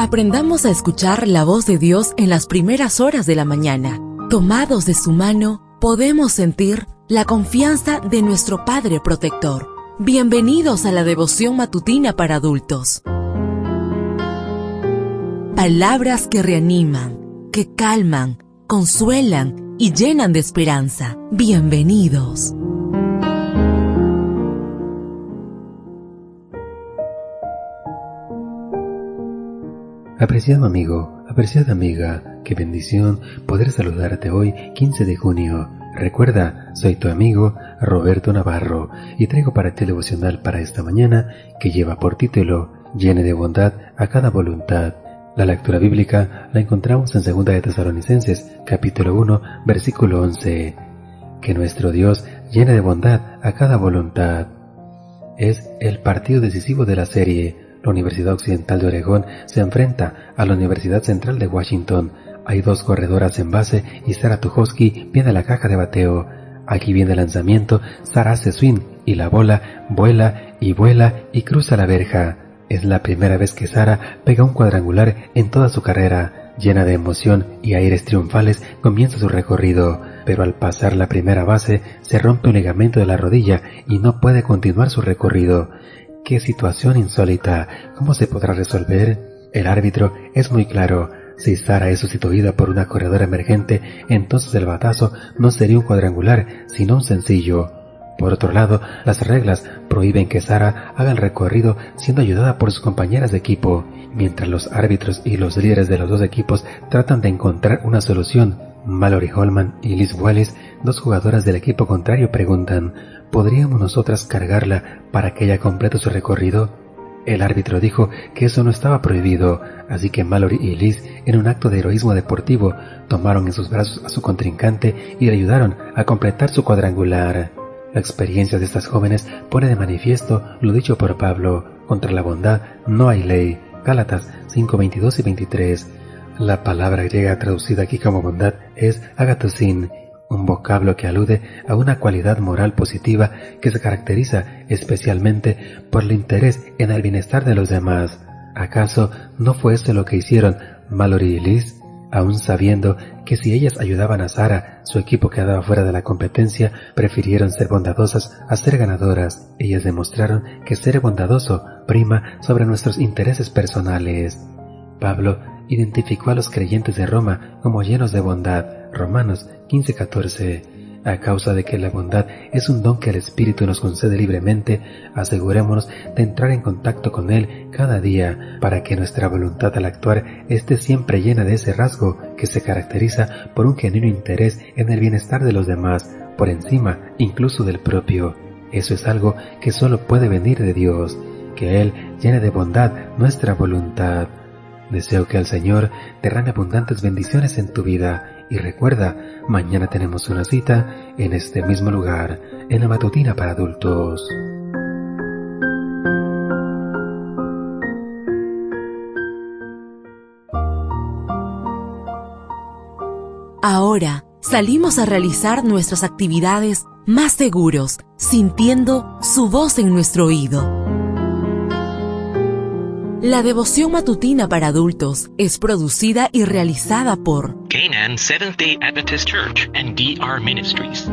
Aprendamos a escuchar la voz de Dios en las primeras horas de la mañana. Tomados de su mano, podemos sentir la confianza de nuestro Padre Protector. Bienvenidos a la devoción matutina para adultos. Palabras que reaniman, que calman, consuelan y llenan de esperanza. Bienvenidos. Apreciado amigo, apreciada amiga, qué bendición poder saludarte hoy 15 de junio. Recuerda, soy tu amigo Roberto Navarro y traigo para ti el devocional para esta mañana que lleva por título Llene de bondad a cada voluntad. La lectura bíblica la encontramos en 2 de Tesalonicenses, capítulo 1, versículo 11. Que nuestro Dios llene de bondad a cada voluntad. Es el partido decisivo de la serie la Universidad Occidental de Oregón se enfrenta a la Universidad Central de Washington. Hay dos corredoras en base y Sara Tujoski viene a la caja de bateo. Aquí viene el lanzamiento, Sara hace swing y la bola vuela y vuela y cruza la verja. Es la primera vez que Sara pega un cuadrangular en toda su carrera. Llena de emoción y aires triunfales comienza su recorrido, pero al pasar la primera base se rompe un ligamento de la rodilla y no puede continuar su recorrido. ¡Qué situación insólita! ¿Cómo se podrá resolver? El árbitro es muy claro. Si Sara es sustituida por una corredora emergente, entonces el batazo no sería un cuadrangular, sino un sencillo. Por otro lado, las reglas prohíben que Sara haga el recorrido siendo ayudada por sus compañeras de equipo, mientras los árbitros y los líderes de los dos equipos tratan de encontrar una solución. Mallory Holman y Liz Wallis, dos jugadoras del equipo contrario, preguntan ¿podríamos nosotras cargarla para que ella complete su recorrido? El árbitro dijo que eso no estaba prohibido, así que Mallory y Liz, en un acto de heroísmo deportivo, tomaron en sus brazos a su contrincante y le ayudaron a completar su cuadrangular. La experiencia de estas jóvenes pone de manifiesto lo dicho por Pablo, contra la bondad no hay ley. Gálatas 5, 22 y 23. La palabra griega traducida aquí como bondad es agatosin un vocablo que alude a una cualidad moral positiva que se caracteriza especialmente por el interés en el bienestar de los demás. ¿Acaso no fue eso lo que hicieron Mallory y Liz? Aun sabiendo que si ellas ayudaban a Sara, su equipo quedaba fuera de la competencia, prefirieron ser bondadosas a ser ganadoras. Ellas demostraron que ser bondadoso prima sobre nuestros intereses personales. Pablo identificó a los creyentes de Roma como llenos de bondad, Romanos 15:14. A causa de que la bondad es un don que el Espíritu nos concede libremente, asegurémonos de entrar en contacto con Él cada día para que nuestra voluntad al actuar esté siempre llena de ese rasgo que se caracteriza por un genuino interés en el bienestar de los demás, por encima incluso del propio. Eso es algo que solo puede venir de Dios, que Él llene de bondad nuestra voluntad. Deseo que el Señor derrame abundantes bendiciones en tu vida y recuerda, mañana tenemos una cita en este mismo lugar, en la matutina para adultos. Ahora salimos a realizar nuestras actividades más seguros, sintiendo su voz en nuestro oído. La devoción matutina para adultos es producida y realizada por Canaan Seventh day Adventist Church and DR Ministries.